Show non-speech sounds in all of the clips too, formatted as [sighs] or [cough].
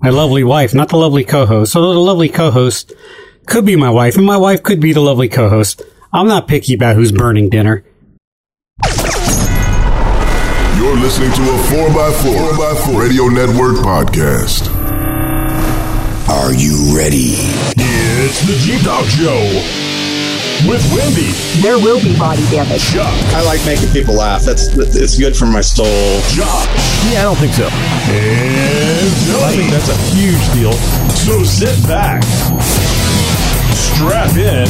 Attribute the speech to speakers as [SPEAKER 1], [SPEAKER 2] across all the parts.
[SPEAKER 1] my lovely wife, not the lovely co-host. So the lovely co-host could be my wife, and my wife could be the lovely co-host. I'm not picky about who's burning dinner.
[SPEAKER 2] You're listening to a 4x4, 4x4 Radio Network podcast.
[SPEAKER 3] Are you ready?
[SPEAKER 4] It's the Jeep Talk Show with Wendy,
[SPEAKER 5] There will be body damage.
[SPEAKER 4] Chuck,
[SPEAKER 6] I like making people laugh. That's it's good for my soul.
[SPEAKER 4] Josh,
[SPEAKER 7] Yeah, I don't think so.
[SPEAKER 4] and
[SPEAKER 7] I think that's a huge deal.
[SPEAKER 4] So sit back, strap in,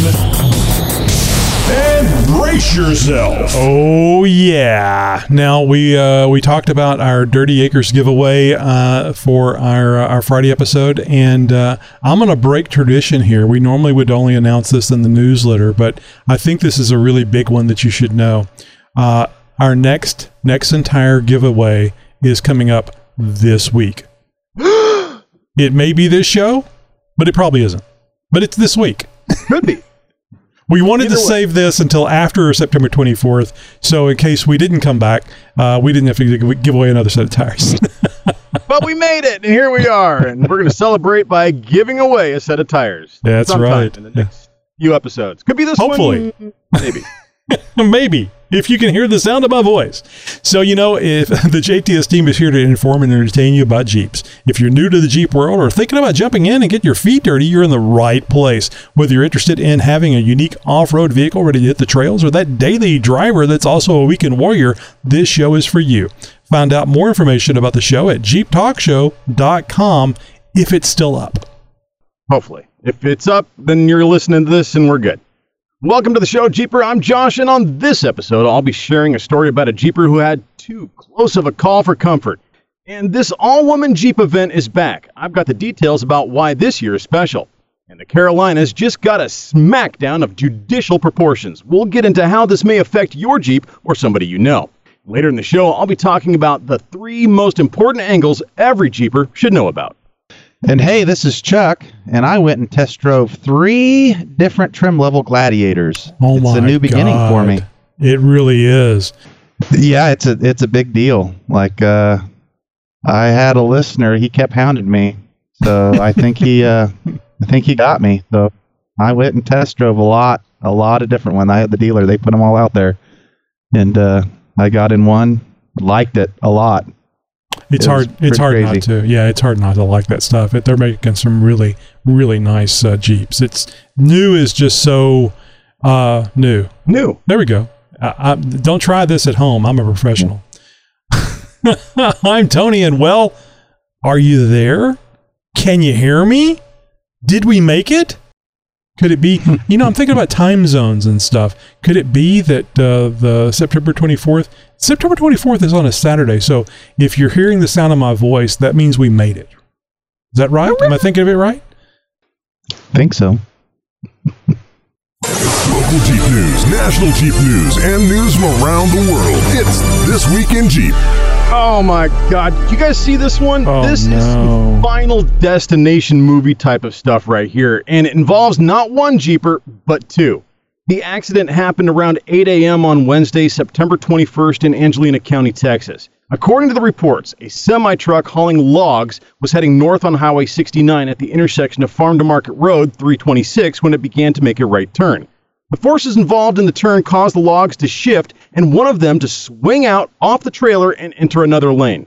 [SPEAKER 4] and brace yourself.
[SPEAKER 7] Oh yeah! Now we uh, we talked about our Dirty Acres giveaway uh, for our uh, our Friday episode, and uh, I'm going to break tradition here. We normally would only announce this in the newsletter, but I think this is a really big one that you should know. Uh, our next next entire giveaway is coming up this week. [gasps] it may be this show, but it probably isn't. But it's this week.
[SPEAKER 8] Could be.
[SPEAKER 7] We wanted to
[SPEAKER 8] way.
[SPEAKER 7] save this until after September 24th, so in case we didn't come back, uh, we didn't have to give away another set of tires. [laughs]
[SPEAKER 8] But we made it, and here we are, and we're going to celebrate by giving away a set of tires.
[SPEAKER 7] That's right.
[SPEAKER 8] In the next few episodes, could be this
[SPEAKER 7] Hopefully.
[SPEAKER 8] one. Maybe. [laughs]
[SPEAKER 7] Maybe if you can hear the sound of my voice. So you know, if [laughs] the JTS team is here to inform and entertain you about Jeeps. If you're new to the Jeep world or thinking about jumping in and get your feet dirty, you're in the right place. Whether you're interested in having a unique off-road vehicle ready to hit the trails or that daily driver that's also a weekend warrior, this show is for you. Find out more information about the show at jeeptalkshow.com if it's still up.
[SPEAKER 8] Hopefully. If it's up, then you're listening to this, and we're good. Welcome to the show, Jeeper. I'm Josh, and on this episode, I'll be sharing a story about a Jeeper who had too close of a call for comfort. And this all woman Jeep event is back. I've got the details about why this year is special. And the Carolinas just got a smackdown of judicial proportions. We'll get into how this may affect your Jeep or somebody you know. Later in the show, I'll be talking about the three most important angles every Jeeper should know about.
[SPEAKER 9] And hey, this is Chuck, and I went and test drove three different trim level gladiators.
[SPEAKER 7] Oh
[SPEAKER 9] it's
[SPEAKER 7] my
[SPEAKER 9] a new beginning for me.
[SPEAKER 7] It really is.
[SPEAKER 9] Yeah, it's a it's a big deal. Like uh, I had a listener, he kept hounding me, so [laughs] I think he uh, I think he got me. So I went and test drove a lot, a lot of different ones. I had the dealer; they put them all out there, and uh, I got in one, liked it a lot.
[SPEAKER 7] It's
[SPEAKER 9] It
[SPEAKER 7] hard. It's hard
[SPEAKER 9] crazy.
[SPEAKER 7] not to. Yeah, it's hard not to like that stuff. It, they're making some really, really nice uh, Jeeps. It's new is just so uh, new.
[SPEAKER 8] New.
[SPEAKER 7] There we go. I, I, don't try this at home. I'm a professional. [laughs] I'm Tony, and well, are you there? Can you hear me? Did we make it? Could it be? You know, I'm thinking about time zones and stuff. Could it be that uh, the September 24th? September 24th is on a Saturday, so if you're hearing the sound of my voice, that means we made it. Is that right? Am I thinking of it right?
[SPEAKER 9] think so.
[SPEAKER 2] Local Jeep news, national Jeep news, and news from around the world. It's This Week in Jeep.
[SPEAKER 8] Oh my god. Did you guys see this one?
[SPEAKER 7] Oh,
[SPEAKER 8] this is
[SPEAKER 7] no.
[SPEAKER 8] final destination movie type of stuff right here. And it involves not one Jeeper, but two. The accident happened around 8 a.m. on Wednesday, September 21st in Angelina County, Texas. According to the reports, a semi truck hauling logs was heading north on Highway 69 at the intersection of Farm to Market Road 326 when it began to make a right turn. The forces involved in the turn caused the logs to shift and one of them to swing out off the trailer and enter another lane.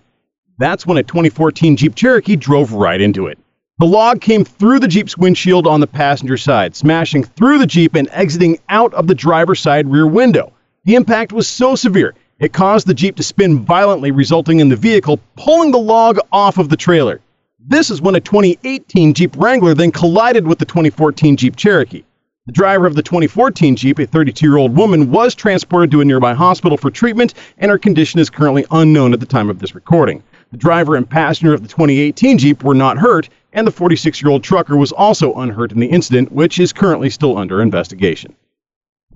[SPEAKER 8] That's when a 2014 Jeep Cherokee drove right into it. The log came through the Jeep's windshield on the passenger side, smashing through the Jeep and exiting out of the driver's side rear window. The impact was so severe, it caused the Jeep to spin violently, resulting in the vehicle pulling the log off of the trailer. This is when a 2018 Jeep Wrangler then collided with the 2014 Jeep Cherokee. The driver of the 2014 Jeep, a 32 year old woman, was transported to a nearby hospital for treatment, and her condition is currently unknown at the time of this recording. The driver and passenger of the 2018 Jeep were not hurt, and the 46 year old trucker was also unhurt in the incident, which is currently still under investigation.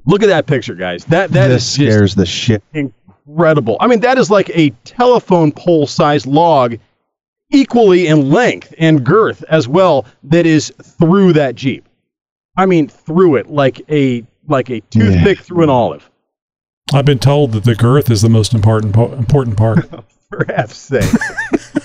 [SPEAKER 8] Look at that picture, guys. That that
[SPEAKER 9] this
[SPEAKER 8] is
[SPEAKER 9] scares the shit.
[SPEAKER 8] incredible. I mean, that is like a telephone pole sized log, equally in length and girth as well, that is through that Jeep. I mean, through it like a like a toothpick through an olive.
[SPEAKER 7] I've been told that the girth is the most important po- important part. [laughs]
[SPEAKER 8] For F's sake. [laughs]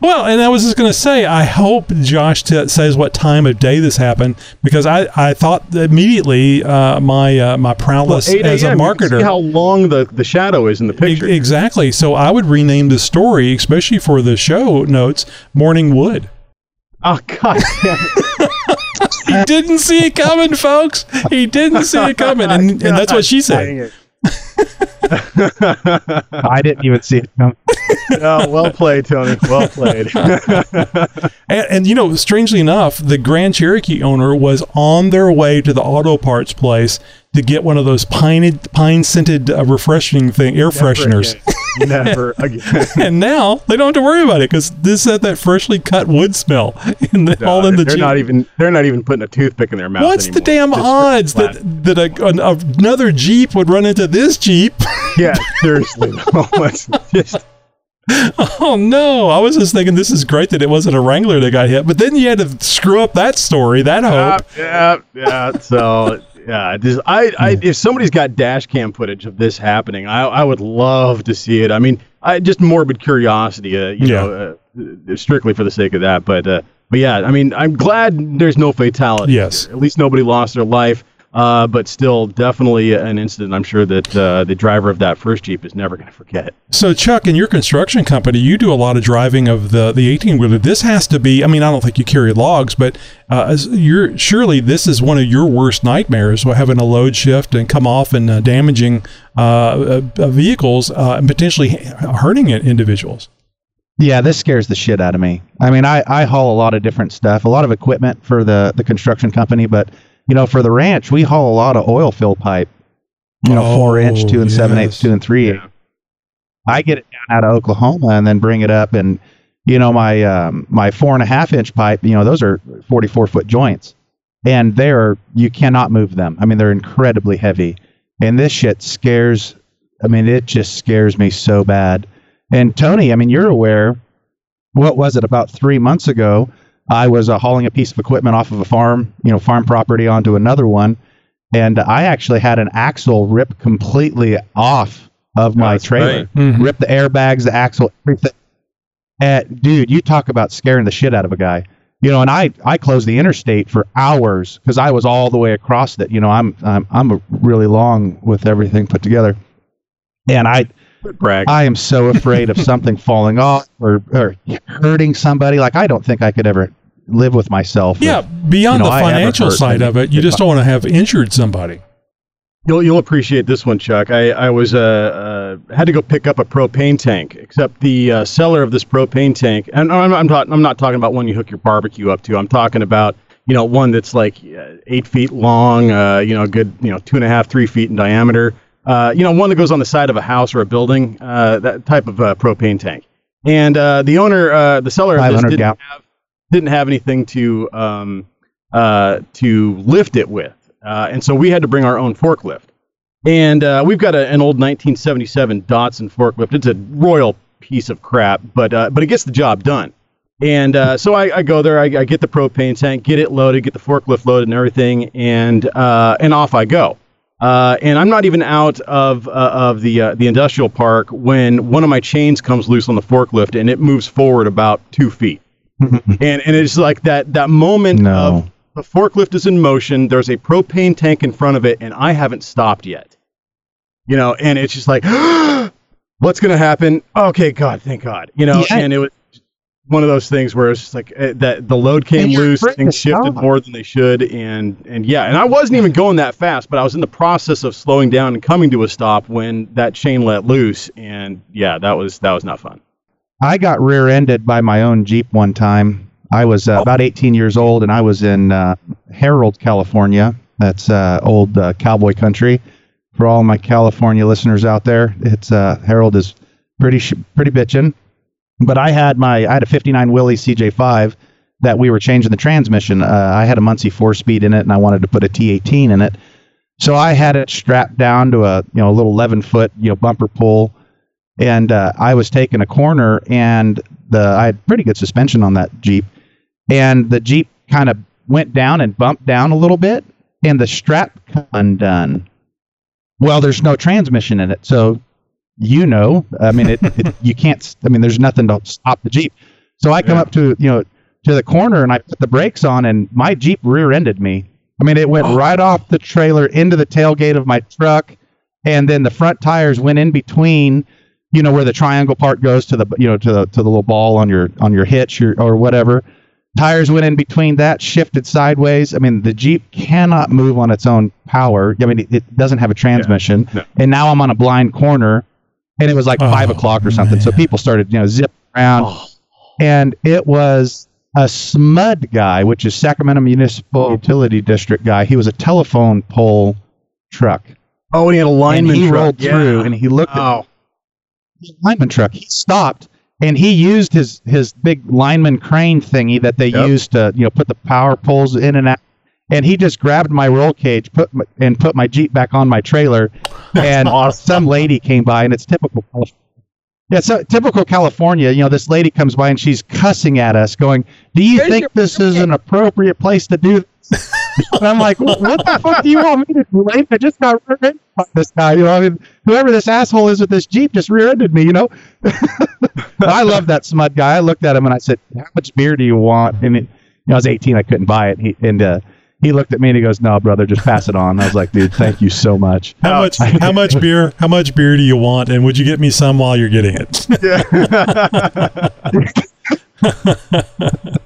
[SPEAKER 7] Well, and I was just going to say, I hope Josh t- says what time of day this happened because I, I thought immediately uh, my uh, my prowess
[SPEAKER 8] 8
[SPEAKER 7] as a
[SPEAKER 8] a.m., you
[SPEAKER 7] marketer.
[SPEAKER 8] See how long the, the shadow is in the
[SPEAKER 7] E-
[SPEAKER 8] picture.
[SPEAKER 7] Exactly. So I would rename the story, especially for the show notes, Morning Wood.
[SPEAKER 8] Oh [laughs] God! Damn it.
[SPEAKER 7] He [laughs] didn't see it coming, folks. He didn't see it coming, and, and that's what she said. [laughs]
[SPEAKER 9] I didn't even see it coming.
[SPEAKER 8] Oh, well played, Tony. Well played. [laughs]
[SPEAKER 7] And, and you know, strangely enough, the Grand Cherokee owner was on their way to the auto parts place to get one of those pine pine scented uh, refreshing thing air fresheners.
[SPEAKER 8] Never again. [laughs] [laughs]
[SPEAKER 7] and now they don't have to worry about it because this had that freshly cut wood smell [laughs] in the, all in the
[SPEAKER 8] they're
[SPEAKER 7] Jeep.
[SPEAKER 8] not even they're not even putting a toothpick in their mouth.
[SPEAKER 7] What's the damn
[SPEAKER 8] anymore.
[SPEAKER 7] odds that that a, an, another Jeep would run into this Jeep?
[SPEAKER 8] yeah, seriously. No, just
[SPEAKER 7] oh no! I was just thinking this is great that it wasn't a Wrangler that got hit, but then you had to screw up that story, that hope.
[SPEAKER 8] yeah, yeah, yeah. So yeah, just I, I if somebody's got dash cam footage of this happening, I I would love to see it. I mean, I just morbid curiosity, uh, you
[SPEAKER 7] Yeah.
[SPEAKER 8] know, uh, strictly for the sake of that. But uh, but yeah, I mean, I'm glad there's no fatality.
[SPEAKER 7] Yes.
[SPEAKER 8] At least nobody lost their life. Uh, but still, definitely an incident. I'm sure that uh, the driver of that first Jeep is never going to forget.
[SPEAKER 7] So, Chuck, in your construction company, you do a lot of driving of the the eighteen wheeler. This has to be. I mean, I don't think you carry logs, but uh, as you're surely this is one of your worst nightmares, having a load shift and come off and uh, damaging uh, uh, uh, vehicles uh, and potentially hurting individuals.
[SPEAKER 9] Yeah, this scares the shit out of me. I mean, I, I haul a lot of different stuff, a lot of equipment for the, the construction company, but you know, for the ranch, we haul a lot of oil fill pipe. You know, four inch, two and seven eighths, two and three eighths. I get it down out of Oklahoma and then bring it up, and you know, my um, my four and a half inch pipe, you know, those are forty four foot joints, and they're you cannot move them. I mean, they're incredibly heavy, and this shit scares. I mean, it just scares me so bad. And Tony, I mean, you're aware. What was it about three months ago? I was uh, hauling a piece of equipment off of a farm, you know, farm property onto another one, and I actually had an axle rip completely off of my
[SPEAKER 8] That's
[SPEAKER 9] trailer.
[SPEAKER 8] right.
[SPEAKER 7] Mhm.
[SPEAKER 9] Rip the airbags, the axle, everything. And dude, you talk about scaring the shit out of a guy. You know, and I I closed the interstate for hours because I was all the way across it. You know, I'm I'm I'm really long with everything put together, and I
[SPEAKER 8] Brag.
[SPEAKER 9] I am so afraid of something [laughs] falling off or, or hurting somebody. Like I don't think I could ever live with myself.
[SPEAKER 7] Yeah,
[SPEAKER 9] if,
[SPEAKER 7] beyond
[SPEAKER 9] you know,
[SPEAKER 7] the financial side of it, you just don't want to have injured somebody.
[SPEAKER 8] You'll you'll appreciate this one, Chuck. I I was uh, uh had to go pick up a propane tank. Except the uh, seller of this propane tank, and I'm I'm, talking I'm not talking about one you hook your barbecue up to. I'm talking about you know one that's like uh, eight feet long, uh, you know, a good you know two and a half three feet in diameter. Uh, you know, one that goes on the side of a house or a building. Uh, that type of uh, propane tank. And uh, the owner, uh, the seller of this didn't
[SPEAKER 9] gallon.
[SPEAKER 8] have didn't have anything to um, uh, to lift it with, uh, and so we had to bring our own forklift. And uh, we've got a, an old 1977 Datsun forklift. It's a royal piece of crap, but uh, but it gets the job done. And uh, so I, I go there, I, I get the propane tank, get it loaded, get the forklift loaded and everything, and uh, and off I go. Uh, and I'm not even out of uh, of the uh, the industrial park when one of my chains comes loose on the forklift and it moves forward about two feet. [laughs] and and it's like that that moment
[SPEAKER 9] No.
[SPEAKER 8] of the forklift is in motion. There's a propane tank in front of it, and I haven't stopped yet. You know, and it's just like, [gasps] what's going to happen? Okay, God, thank God. You know,
[SPEAKER 9] Yeah.
[SPEAKER 8] and it was one of those things where it's just like uh, that the load came loose, things shifted more than they should, and and yeah, and I wasn't even [sighs] going that fast, but I was in the process of slowing down and coming to a stop when that chain let loose, and yeah, that was that was not fun.
[SPEAKER 9] I got rear-ended by my own Jeep one time. I was uh, about 18 years old, and I was in uh, Herald, California. That's uh, old uh, cowboy country. For all my California listeners out there, it's uh, Herald is pretty sh- pretty bitchin'. But I had my I had a 59 Willys CJ5 that we were changing the transmission. Uh, I had a Muncie four-speed in it, and I wanted to put a T18 in it. So I had it strapped down to a you know a little 11 foot you know bumper pull and uh, I was taking a corner, and the I had pretty good suspension on that Jeep, and the Jeep kind of went down and bumped down a little bit, and the strap undone. Well, there's no transmission in it, so you know, I mean, it, it you can't. I mean, there's nothing to stop the Jeep. So I come
[SPEAKER 8] Yeah.
[SPEAKER 9] up to you know to the corner and I put the brakes on, and my Jeep rear-ended me. I mean, it went right off the trailer into the tailgate of my truck, and then the front tires went in between. You know where the triangle part goes to the you know to the to the little ball on your on your hitch or, or whatever. Tires went in between that, shifted sideways. I mean, the Jeep cannot move on its own power. I mean, it, it doesn't have a transmission.
[SPEAKER 8] no.
[SPEAKER 9] And now I'm on a blind corner, and it was like
[SPEAKER 7] Oh,
[SPEAKER 9] five o'clock or something. So people started, you know, zipping around,
[SPEAKER 8] Oh.
[SPEAKER 9] and it was a SMUD guy, which is Sacramento Municipal mm-hmm. Utility District guy. He was a telephone pole truck,
[SPEAKER 8] Oh, and he had a lineman
[SPEAKER 9] and he
[SPEAKER 8] truck.
[SPEAKER 9] rolled
[SPEAKER 8] Yeah.
[SPEAKER 9] through, and he looked
[SPEAKER 8] Oh,
[SPEAKER 9] the lineman truck. He stopped and he used his his big lineman crane thingy that they
[SPEAKER 8] Yep.
[SPEAKER 9] use to you know put the power poles in and out. And he just grabbed my roll cage, put my, and put my Jeep back on my trailer. [laughs] And some lady came by, and it's typical. Yeah, so typical California. You know, this lady comes by and she's cussing at us, going, "Do you
[SPEAKER 5] Where's
[SPEAKER 9] think this is an appropriate place to do?" [laughs] This? and I'm like, "What the fuck do you want me to do, lady? I just got rear-ended by this guy. You know, I mean, whoever this asshole is with this Jeep just rear-ended me. You know." [laughs] I love that SMUD guy. I looked at him and I said, "How much beer do you want?" And it, you know, I was 18. I couldn't buy it. He, and uh, he looked at me and he goes, "No, brother, just pass it on." I was like, "Dude, thank you so much."
[SPEAKER 7] How much? How much [laughs] beer? How much beer do you want? And would you get me some while you're getting it? [laughs]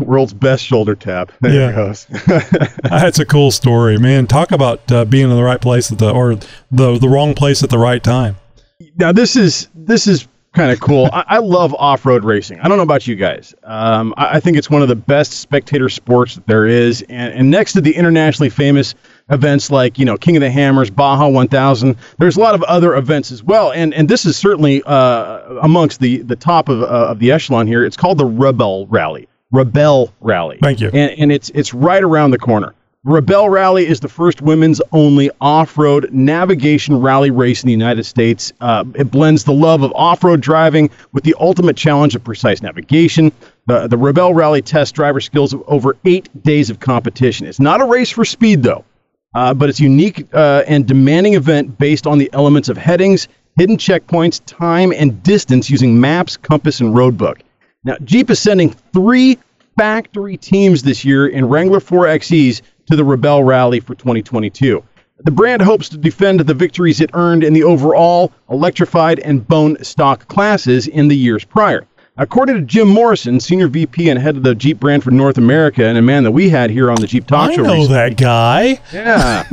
[SPEAKER 8] world's best shoulder tap. [laughs] There
[SPEAKER 7] Yeah.
[SPEAKER 8] it goes. [laughs]
[SPEAKER 7] That's a cool story, man. Talk about uh, being in the right place at the or the the wrong place at the right time.
[SPEAKER 8] now this is this is kind of cool. I, I love off-road racing. I don't know about you guys. Um, I, I think it's one of the best spectator sports that there is, and, and next to the internationally famous events like you know King of the Hammers, Baja 1000, there's a lot of other events as well. And and this is certainly uh, amongst the the top of uh, of the echelon here. It's called the Rebel Rally. Rebel Rally.
[SPEAKER 7] Thank you.
[SPEAKER 8] And, and it's it's right around the corner. Rebel Rally is the first women's only off road navigation rally race in the United States. Uh, it blends the love of off road driving with the ultimate challenge of precise navigation. The, the Rebel Rally tests driver skills of over eight days of competition. It's not a race for speed, though, uh, but it's a unique uh, and demanding event based on the elements of headings, hidden checkpoints, time, and distance using maps, compass, and roadbook. Now, Jeep is sending three factory teams this year in Wrangler 4XEs to the Rebel Rally for 2022. The brand hopes to defend the victories it earned in the overall, electrified, and bone stock classes in the years prior. According to Jim Morrison, Senior VP and head of the Jeep brand for North America, and a man that we had here on the Jeep Talk
[SPEAKER 7] I
[SPEAKER 8] Show
[SPEAKER 7] know
[SPEAKER 8] recently.
[SPEAKER 7] that guy.
[SPEAKER 8] Yeah.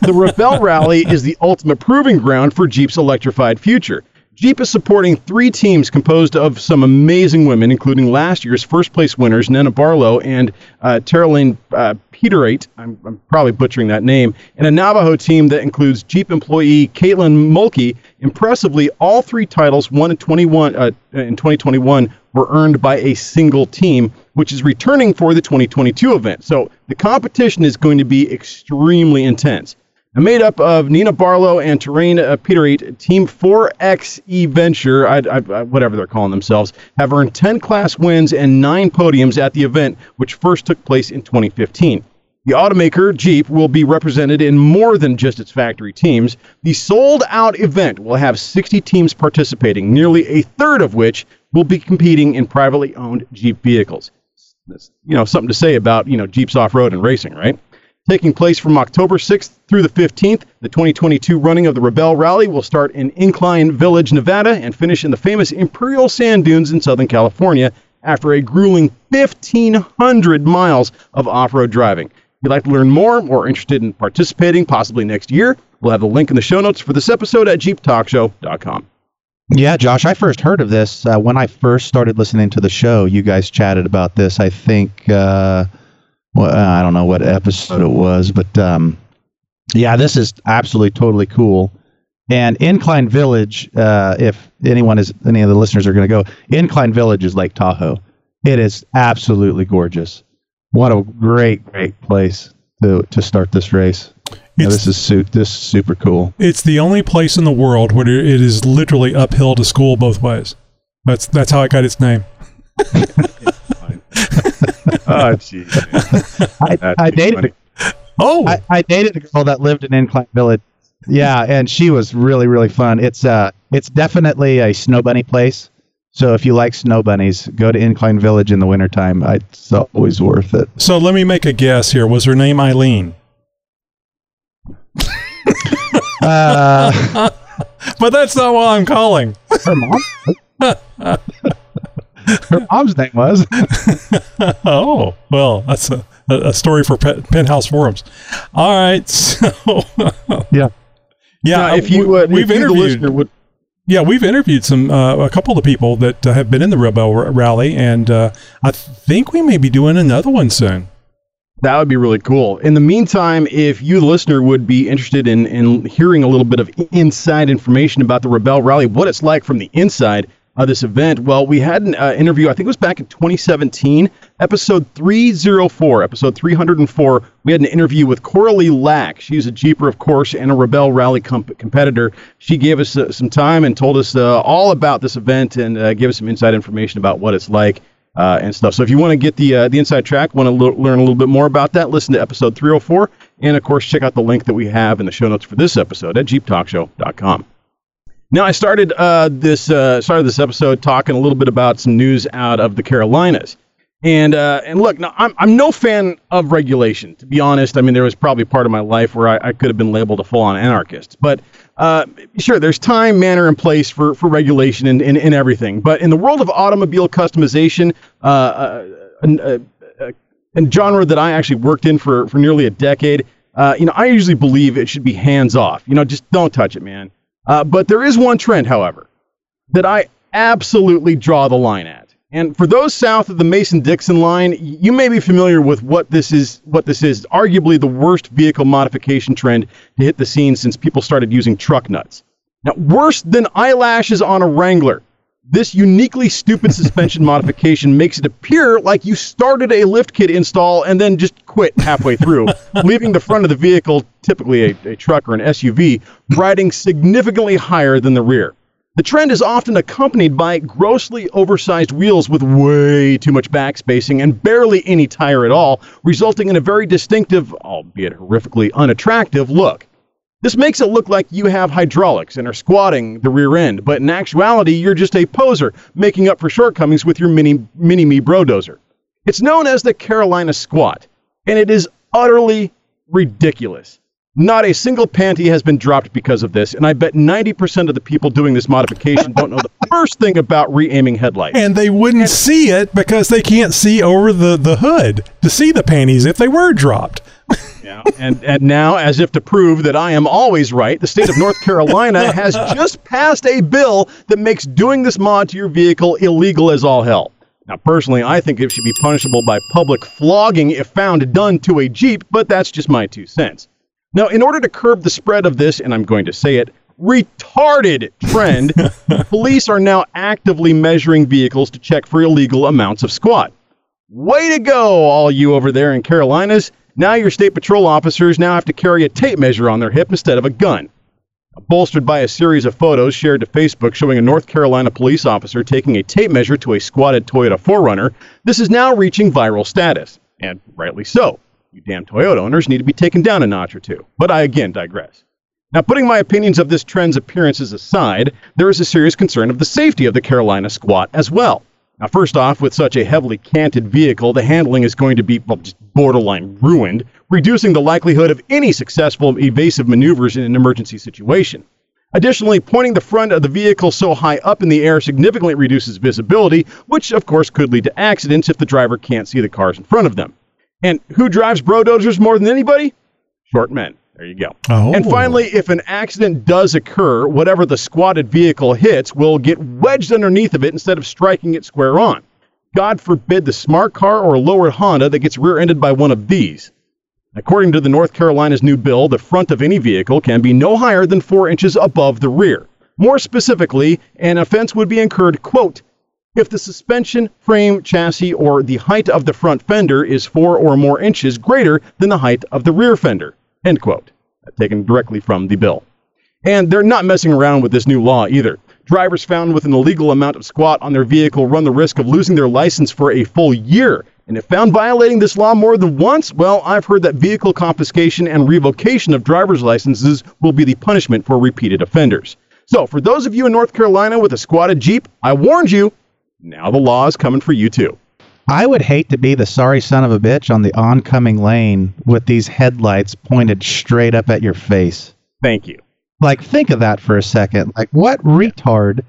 [SPEAKER 8] the Rebel Rally is the ultimate proving ground for Jeep's electrified future. Jeep is supporting three teams composed of some amazing women, including last year's first place winners, Nena Barlow and uh, Teralin uh, Petereit. I'm, I'm probably butchering that name. And a Navajo team that includes Jeep employee Caitlin Mulkey. Impressively, all three titles won in 21 uh, in 2021 were earned by a single team, which is returning for the 2022 event. So the competition is going to be extremely intense. Made up of Nena Barlow and Terrain uh, Petereit, Team 4XE Venture, I, I, whatever they're calling themselves, have earned 10 class wins and 9 podiums at the event, which first took place in 2015. The automaker, Jeep, will be represented in more than just its factory teams. The sold out event will have 60 teams participating, nearly a third of which will be competing in privately owned Jeep vehicles. That's, you know, something to say about, you know, Jeep's off road and racing, right? Taking place from October 6th through the 15th, the 2022 running of the Rebel Rally will start in Incline Village, Nevada, and finish in the famous Imperial Sand Dunes in Southern California after a grueling 1,500 miles of off road driving. If you'd like to learn more or interested in participating, possibly next year, we'll have the link in the show notes for this episode at jeeptalkshow.com.
[SPEAKER 9] Yeah, Josh, I first heard of this uh, when I first started listening to the show. You guys chatted about this. I think, uh, well, I don't know what episode it was, but um, yeah, this is absolutely totally cool. And Incline Village, uh, if anyone is, any of the listeners are going to go, Incline Village is Lake Tahoe. It is absolutely gorgeous. What a great, great place to to start this race.
[SPEAKER 7] It's-
[SPEAKER 9] this is su- this is super cool.
[SPEAKER 7] It's the only place in the world where it is literally uphill to school both ways. That's that's how it got its name. [laughs] [laughs]
[SPEAKER 8] Oh, jeez.
[SPEAKER 9] I, I dated
[SPEAKER 7] Oh,
[SPEAKER 9] I, I dated a girl that lived in Incline Village. Yeah, and she was really really fun. It's uh it's definitely a snow bunny place. So if you like snow bunnies, go to Incline Village in the wintertime. I, it's always worth it.
[SPEAKER 7] So let me make a guess here. Was her name Eileen?
[SPEAKER 9] Uh, [laughs]
[SPEAKER 7] But that's not why I'm calling.
[SPEAKER 9] her mom. [laughs] her mom's name was. [laughs]
[SPEAKER 7] Oh, well, that's a, a story for Pe- Penthouse Forums. All right. [laughs] So,
[SPEAKER 9] Yeah.
[SPEAKER 7] yeah,
[SPEAKER 8] Now, if you, uh,
[SPEAKER 7] we've
[SPEAKER 8] if you,
[SPEAKER 7] interviewed.
[SPEAKER 8] listener, would
[SPEAKER 7] Yeah, we've interviewed some uh, a couple of the people that uh, have been in the Rebel r- Rally, and uh, I think we may be doing another one soon.
[SPEAKER 8] That would be really cool. In the meantime, if you, the listener, would be interested in, in hearing a little bit of inside information about the Rebel Rally, what it's like from the inside of this event, well, we had an uh, interview, I think it was back in 2017, episode 304, episode 304. We had an interview with Coralie Lack. She's a Jeeper, of course, and a Rebel Rally comp- competitor. She gave us uh, some time and told us uh, all about this event and uh, gave us some inside information about what it's like uh, and stuff. So if you want to get the uh, the inside track, want to learn a little bit more about that, listen to episode 304, and of course check out the link that we have in the show notes for this episode at jeeptalkshow.com. Now I started uh, this uh, started this episode talking a little bit about some news out of the Carolinas. And uh, and look, now I'm I'm no fan of regulation. To be honest, I mean there was probably part of my life where I, I could have been labeled a full-on anarchist. But uh, sure, there's time, manner, and place for, for regulation and, and, and everything. But in the world of automobile customization, uh, uh, an- uh, uh, a genre that I actually worked in for, for nearly a decade, you know, I usually believe it should be hands off. You know, just don't touch it, man. Uh, but there is one trend, however, that I absolutely draw the line at. And for those south of the Mason-Dixon line, you may be familiar with what this is. What this is, arguably the worst vehicle modification trend to hit the scene since people started using truck nuts. Now, worse than eyelashes on a Wrangler, this uniquely stupid suspension [laughs] modification makes it appear like you started a lift kit install and then just quit halfway through, [laughs] leaving the front of the vehicle, typically a, a truck or an SUV, riding significantly higher than the rear. The trend is often accompanied by grossly oversized wheels with way too much backspacing and barely any tire at all, resulting in a very distinctive, albeit horrifically unattractive, look. This makes it look like you have hydraulics and are squatting the rear end, but in actuality, you're just a poser, making up for shortcomings with your mini mini me brodozer. It's known as the Carolina squat, and it is utterly ridiculous. Not a single panty has been dropped because of this, and I bet 90% of the people doing this modification don't know the [laughs] first thing about re-aiming headlights.
[SPEAKER 7] And they wouldn't see it because they can't see over the, the hood to see the panties if they were dropped. [laughs]
[SPEAKER 8] Yeah. And and now, as if to prove that I am always right, the state of North Carolina has [laughs] just passed a bill that makes doing this mod to your vehicle illegal as all hell. Now, personally, I think it should be punishable by public flogging if found done to a Jeep, but that's just my two cents. Now, in order to curb the spread of this, and I'm going to say it, retarded trend, [laughs] police are now actively measuring vehicles to check for illegal amounts of squat. Way to go, all you over there in Carolinas. Now your state patrol officers now have to carry a tape measure on their hip instead of a gun. Bolstered by a series of photos shared to Facebook showing a North Carolina police officer taking a tape measure to a squatted Toyota 4Runner, this is now reaching viral status. And rightly so. You damn Toyota owners need to be taken down a notch or two. But I again digress. Now, putting my opinions of this trend's appearances aside, there is a serious concern of the safety of the Carolina squat as well. Now, first off, with such a heavily canted vehicle, the handling is going to be well, borderline ruined, reducing the likelihood of any successful evasive maneuvers in an emergency situation. Additionally, pointing the front of the vehicle so high up in the air significantly reduces visibility, which of course could lead to accidents if the driver can't see the cars in front of them. And who drives bro brodozers more than anybody? Short men. There you go.
[SPEAKER 7] Oh.
[SPEAKER 8] And finally, if an accident does occur, whatever the squatted vehicle hits will get wedged underneath of it instead of striking it square on. God forbid the smart car or lowered Honda that gets rear ended by one of these. According to the North Carolina's new bill, the front of any vehicle can be no higher than four inches above the rear. More specifically, an offense would be incurred, quote, if the suspension, frame, chassis, or the height of the front fender is four or more inches greater than the height of the rear fender, end quote. Taken directly from the bill. And they're not messing around with this new law either. Drivers found with an illegal amount of squat on their vehicle run the risk of losing their license for a full year. And if found violating this law more than once, well, I've heard that vehicle confiscation and revocation of driver's licenses will be the punishment for repeated offenders. So, for those of you in North Carolina with a squatted Jeep, I warned you. Now the law is coming for you too.
[SPEAKER 9] I would hate to be the sorry son of a bitch on the oncoming lane with these headlights pointed straight up at your face.
[SPEAKER 8] Thank you.
[SPEAKER 9] Like, think of that for a second. Like, what retard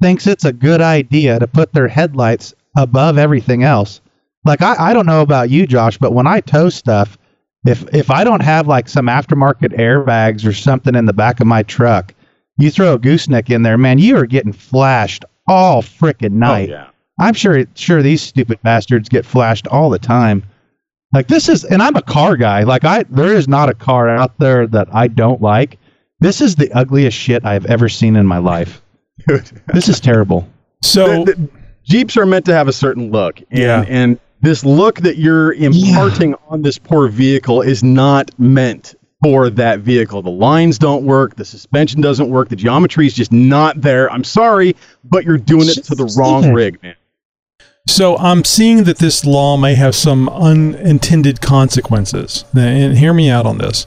[SPEAKER 9] thinks it's a good idea to put their headlights above everything else? Like, I, I don't know about you, Josh, but when I tow stuff, if if I don't have like some aftermarket airbags or something in the back of my truck, you throw a gooseneck in there, man, you are getting flashed all frickin' oh, night.
[SPEAKER 8] Oh, yeah.
[SPEAKER 9] I'm sure sure these stupid bastards get flashed all the time. Like this is and I'm a car guy. Like I there is not a car out there that I don't like. This is the ugliest shit I've ever seen in my life. this is terrible.
[SPEAKER 7] So
[SPEAKER 8] The- the Jeeps are meant to have a certain look, and
[SPEAKER 7] Yeah.
[SPEAKER 8] and this look that you're imparting on this poor vehicle is not meant for that vehicle. The lines don't work, the suspension doesn't work, the geometry is just not there. I'm sorry, but you're doing it to the wrong rig, man.
[SPEAKER 7] So I'm seeing that this law may have some unintended consequences. And hear me out on this.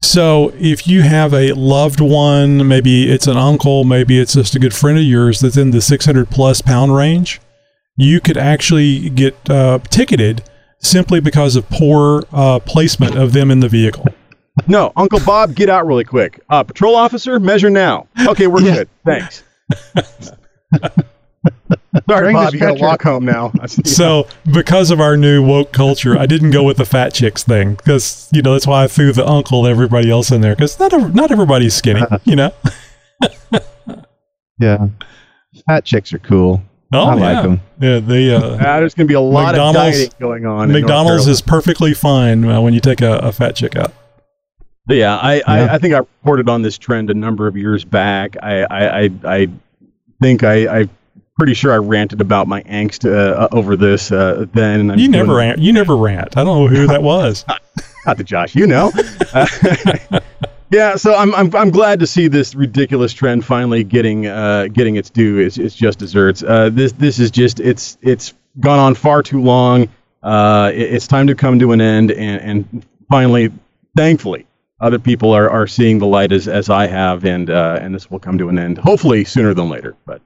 [SPEAKER 7] So if you have a loved one, maybe it's an uncle, maybe it's just a good friend of yours that's in the 600 plus pound range, you could actually get uh, ticketed simply because of poor uh, placement of them in the vehicle.
[SPEAKER 8] No, Uncle Bob, get out really quick. Uh, patrol officer, measure now. Okay, we're
[SPEAKER 9] Yeah.
[SPEAKER 8] good. Thanks. [laughs] Sorry,
[SPEAKER 9] Bring
[SPEAKER 8] Bob, you gotta walk home now. [laughs]
[SPEAKER 7] So because of our new woke culture, I didn't go with the fat chicks thing because you know that's why I threw the uncle everybody else in there because not ev- not everybody's skinny, [laughs] you know.
[SPEAKER 9] Yeah. Fat chicks are cool.
[SPEAKER 7] Oh,
[SPEAKER 9] I
[SPEAKER 7] yeah.
[SPEAKER 9] like them.
[SPEAKER 7] Yeah, they uh,
[SPEAKER 8] Ah, there's going to be a lot of
[SPEAKER 7] McDonald's-
[SPEAKER 8] dieting going on.
[SPEAKER 7] McDonald's is perfectly fine uh, when you take a, a fat chick out.
[SPEAKER 8] Yeah, I,
[SPEAKER 9] Yeah.
[SPEAKER 8] I, I think I reported on this trend a number of years back. I I, I, I think I, I'm pretty sure I ranted about my angst uh, over this uh, then. I'm
[SPEAKER 7] You never rant. You never rant. I don't know who that was. [laughs]
[SPEAKER 8] Not the Josh, you know. Uh, [laughs] yeah, so I'm, I'm I'm glad to see this ridiculous trend finally getting uh, getting its due. It's, it's just desserts. Uh, this this is just it's it's gone on far too long. Uh, it- it's time to come to an end, and, and finally, thankfully, other people are, are seeing the light as, as I have, and uh, and this will come to an end hopefully sooner than later. But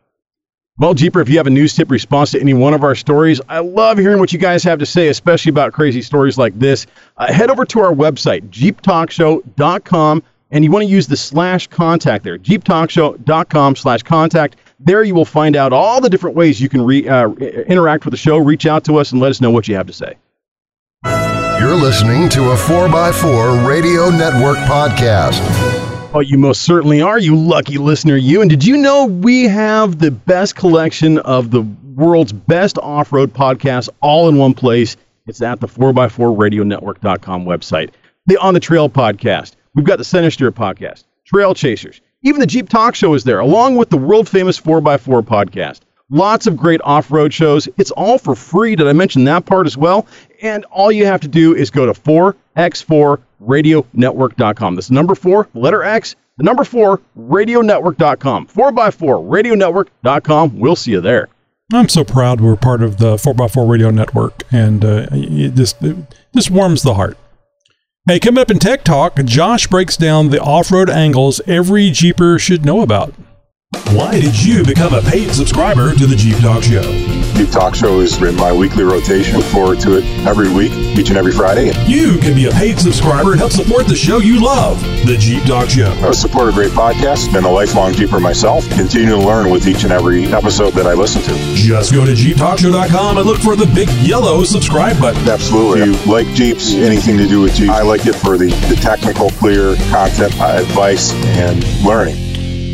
[SPEAKER 8] well, Jeeper, if you have a news tip response to any one of our stories, I love hearing what you guys have to say, especially about crazy stories like this. Uh, head over to our website, jeeptalkshow.com, and you want to use the slash contact there, jeeptalkshow.com slash contact. There you will find out all the different ways you can re, uh, interact with the show, reach out to us, and let us know what you have to say.
[SPEAKER 2] You're listening to a 4x4 Radio Network podcast.
[SPEAKER 8] Oh, you most certainly are, you lucky listener, you. And did you know we have the best collection of the world's best off road podcasts all in one place? It's at the 4x4radionetwork.com website. The On the Trail podcast. We've got the Center Steer podcast, Trail Chasers. Even the Jeep Talk Show is there, along with the world famous 4x4 podcast. Lots of great off road shows. It's all for free. Did I mention that part as well? And all you have to do is go to 4x4radionetwork.com. This is number four, letter X, the number four, radionetwork.com. 4x4radionetwork.com. We'll see you there.
[SPEAKER 7] I'm so proud we're part of the 4x4 Radio Network, and uh, it just warms the heart. Hey, coming up in Tech Talk, Josh breaks down the off-road angles every Jeeper should know about.
[SPEAKER 4] Why did you become a paid subscriber to the Jeep Talk Show?
[SPEAKER 10] Jeep Talk Show is in my weekly rotation. Look forward to it every week, each and every Friday.
[SPEAKER 4] You can be a paid subscriber and help support the show you love, the Jeep Talk Show.
[SPEAKER 10] I support a great podcast. Been a lifelong Jeeper myself. Continue to learn with each and every episode that I listen to.
[SPEAKER 4] Just go to JeepTalkShow.com and look for the big yellow subscribe button.
[SPEAKER 10] Absolutely. If you like Jeeps, anything to do with Jeeps, I like it for the, the technical, clear content, uh, advice, and learning.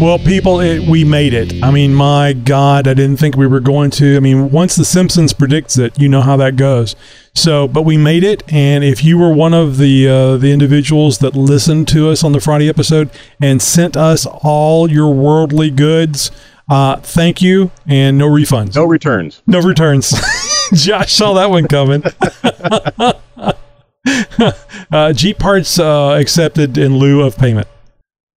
[SPEAKER 7] Well, people, it, we made it. I mean, my God, I didn't think we were going to. I mean, once The Simpsons predicts it, you know how that goes. So, but we made it. And if you were one of the uh, the individuals that listened to us on the Friday episode and sent us all your worldly goods, uh, thank you, and no refunds,
[SPEAKER 8] No returns.
[SPEAKER 7] no returns. [laughs] Josh saw that one coming. [laughs] uh, Jeep parts uh, accepted in lieu of payment.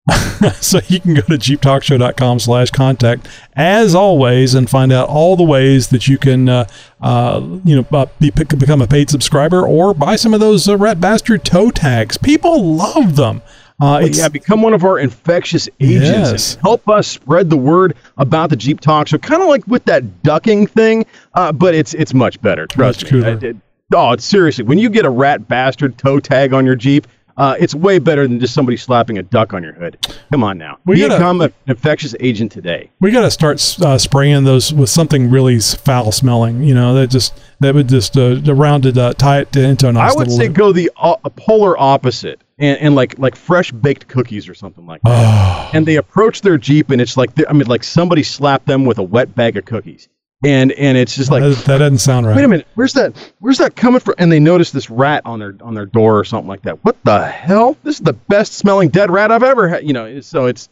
[SPEAKER 7] [laughs] so you can go to jeeptalkshow.com slash contact as always and find out all the ways that you can uh, uh, you know uh, be, become a paid subscriber or buy some of those uh, rat bastard toe tags people love them Uh, it's,
[SPEAKER 8] yeah, become one of our infectious agents.
[SPEAKER 7] Yes.
[SPEAKER 8] Help us spread the word about the Jeep Talk Show. Kind of like with that ducking thing, uh, but it's it's much better. Trust
[SPEAKER 7] Much
[SPEAKER 8] me.
[SPEAKER 7] cooler.
[SPEAKER 8] Uh, it- oh, seriously. When you get a rat bastard toe tag on your Jeep, uh, it's way better than just somebody slapping a duck on your hood. Come on now.
[SPEAKER 7] We gotta-
[SPEAKER 8] become an infectious agent today.
[SPEAKER 7] we got to start uh, spraying those with something really foul smelling. You know, that just that would just uh, around it, uh, tie it into a nice
[SPEAKER 8] I would say
[SPEAKER 7] loop.
[SPEAKER 8] go the uh, polar opposite. And, and like like fresh baked cookies or something like that.
[SPEAKER 7] Oh.
[SPEAKER 8] and they approach their jeep and it's like I mean like somebody slapped them with a wet bag of cookies. And and it's just like
[SPEAKER 7] that, that doesn't sound right.
[SPEAKER 8] wait a minute, where's that where's that coming from? And they notice this rat on their on their door or something like that. What the hell? This is the best smelling dead rat I've ever had. You know, so it's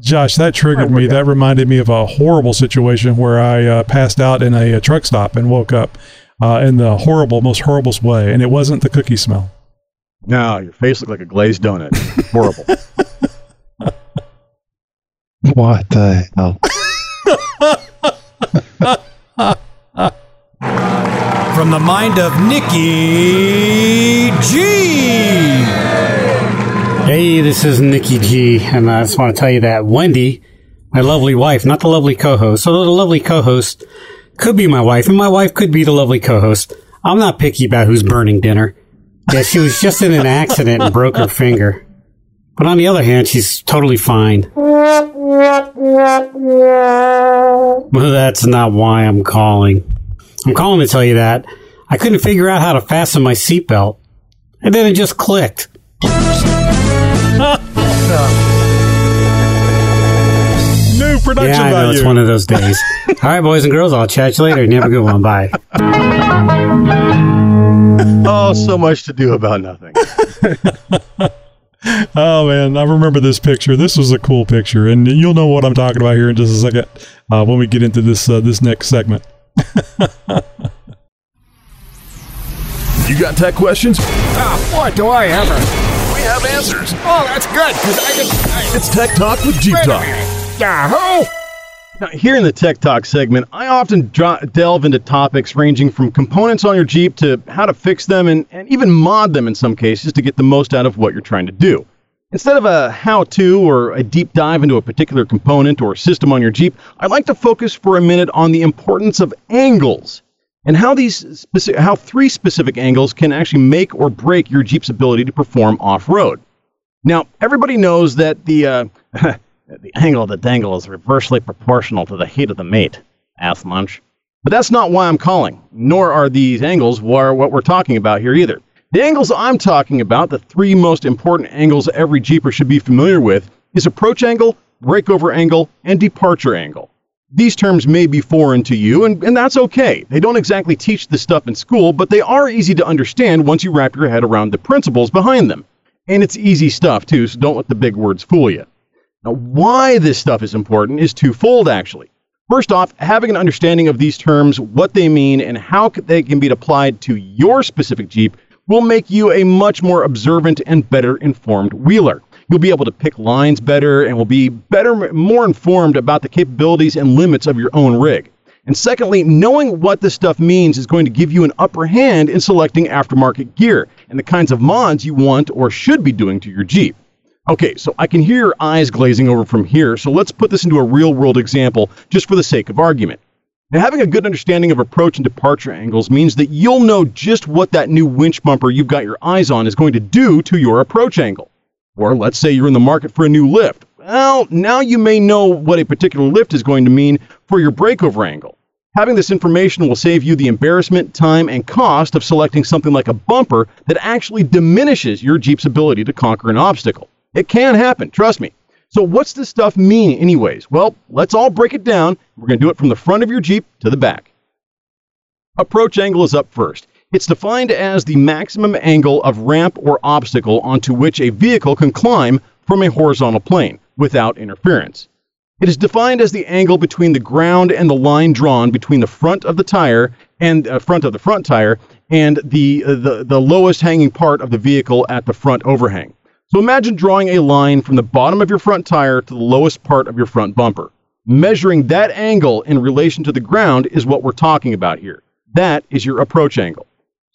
[SPEAKER 7] Josh, that triggered me. That reminded me of a horrible situation where I uh, passed out in a, uh truck stop and woke up uh, in the horrible, most horrible way, and it wasn't the cookie smell.
[SPEAKER 8] no, your face looked like a glazed donut. Horrible. [laughs]
[SPEAKER 9] What the hell?
[SPEAKER 11] From the mind of Nikki G.
[SPEAKER 1] Hey, this is Nikki G, and I just want to tell you that Wendy, my lovely wife, not the lovely co-host, so the lovely co-host could be my wife, and my wife could be the lovely co-host. I'm not picky about who's burning dinner. Yeah, she was just in an accident and broke her finger. But on the other hand, she's totally fine. Well, that's not why I'm calling. I'm calling to tell you that I couldn't figure out how to fasten my seatbelt. And then it just clicked. [laughs]
[SPEAKER 7] New production
[SPEAKER 1] yeah, I know
[SPEAKER 7] value.
[SPEAKER 1] it's one of those [laughs] days. All right, boys and girls, I'll chat you later. And you have a good one. Bye. [laughs]
[SPEAKER 8] oh, so much to do about nothing.
[SPEAKER 7] Oh man, I remember this picture. This was a cool picture, and you'll know what I'm talking about here in just a second uh, when we get into this uh, this next segment.
[SPEAKER 4] You got tech questions?
[SPEAKER 11] Ah, boy, do I ever.
[SPEAKER 4] We have answers.
[SPEAKER 11] Oh, that's good, because I can. I,
[SPEAKER 4] It's Tech Talk with Jeep Talk.
[SPEAKER 11] minute. Yahoo!
[SPEAKER 8] Now, here in the Tech Talk segment, I often dra- delve into topics ranging from components on your Jeep to how to fix them and, and even mod them in some cases to get the most out of what you're trying to do. Instead of a how to or a deep dive into a particular component or system on your Jeep, I'd like to focus for a minute on the importance of angles and how these speci- how three specific angles can actually make or break your Jeep's ability to perform off-road. Now, everybody knows that the uh, [laughs] the angle of the dangle is reversely proportional to the heat of the mate. Ass munch. But that's not why I'm calling, nor are these angles what we're talking about here either. The angles I'm talking about, the three most important angles every Jeeper should be familiar with, is approach angle, breakover angle, and departure angle. These terms may be foreign to you, and, and that's okay. They don't exactly teach this stuff in school, but they are easy to understand once you wrap your head around the principles behind them. And it's easy stuff, too, so don't let the big words fool you. Now, why this stuff is important is twofold, actually. First off, having an understanding of these terms, what they mean, and how they can be applied to your specific Jeep will make you a much more observant and better informed wheeler. You'll be able to pick lines better and will be better, more informed about the capabilities and limits of your own rig. And secondly, knowing what this stuff means is going to give you an upper hand in selecting aftermarket gear and the kinds of mods you want or should be doing to your Jeep. Okay, so I can hear your eyes glazing over from here, so let's put this into a real world example just for the sake of argument. Now, having a good understanding of approach and departure angles means that you'll know just what that new winch bumper you've got your eyes on is going to do to your approach angle. Or let's say you're in the market for a new lift. Well, now you may know what a particular lift is going to mean for your breakover angle. Having this information will save you the embarrassment, time, and cost of selecting something like a bumper that actually diminishes your Jeep's ability to conquer an obstacle. It can happen, trust me. So, what's this stuff mean, anyways? Well, let's all break it down. We're going to do it from the front of your Jeep to the back. Approach angle is up first. It's defined as the maximum angle of ramp or obstacle onto which a vehicle can climb from a horizontal plane without interference. It is defined as the angle between the ground and the line drawn between the front of the tire and uh, front of the front tire and the, uh, the the lowest hanging part of the vehicle at the front overhang. So imagine drawing a line from the bottom of your front tire to the lowest part of your front bumper. Measuring that angle in relation to the ground is what we're talking about here. That is your approach angle.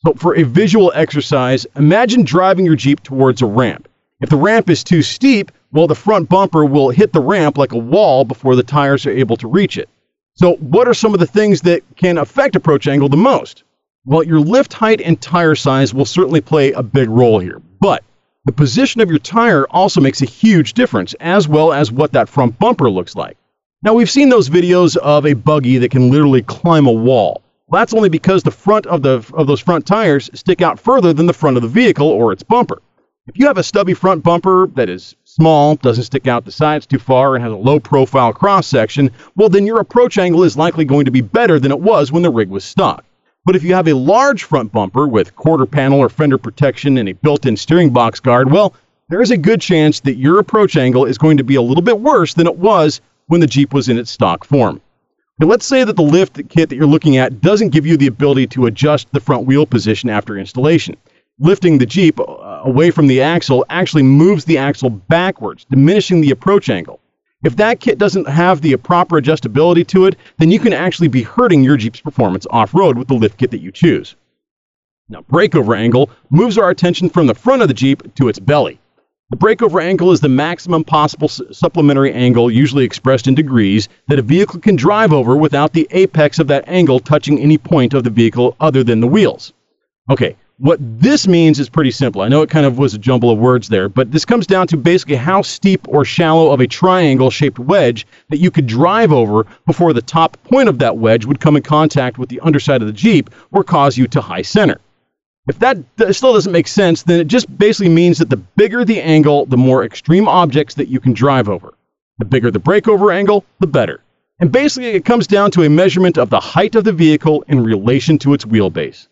[SPEAKER 8] So for a visual exercise, imagine driving your Jeep towards a ramp. If the ramp is too steep, well, the front bumper will hit the ramp like a wall before the tires are able to reach it. So, what are some of the things that can affect approach angle the most? Well, your lift height and tire size will certainly play a big role here, but the position of your tire also makes a huge difference, as well as what that front bumper looks like. Now, we've seen those videos of a buggy that can literally climb a wall. That's only because the front of, the, of those front tires stick out further than the front of the vehicle or its bumper. If you have a stubby front bumper that is small, doesn't stick out the sides too far, and has a low profile cross section, well, then your approach angle is likely going to be better than it was when the rig was stock. But if you have a large front bumper with quarter panel or fender protection and a built in steering box guard, well, there is a good chance that your approach angle is going to be a little bit worse than it was when the Jeep was in its stock form. Now, let's say that the lift kit that you're looking at doesn't give you the ability to adjust the front wheel position after installation. Lifting the Jeep uh, away from the axle actually moves the axle backwards, diminishing the approach angle. If that kit doesn't have the proper adjustability to it, then you can actually be hurting your Jeep's performance off road with the lift kit that you choose. Now, breakover angle moves our attention from the front of the Jeep to its belly. The breakover angle is the maximum possible su- supplementary angle, usually expressed in degrees, that a vehicle can drive over without the apex of that angle touching any point of the vehicle other than the wheels. Okay, what this means is pretty simple. I know it kind of was a jumble of words there, but this comes down to basically how steep or shallow of a triangle shaped wedge that you could drive over before the top point of that wedge would come in contact with the underside of the Jeep or cause you to high center. If that still doesn't make sense, then it just basically means that the bigger the angle, the more extreme objects that you can drive over. The bigger the breakover angle, the better. And basically, it comes down to a measurement of the height of the vehicle in relation to its wheelbase.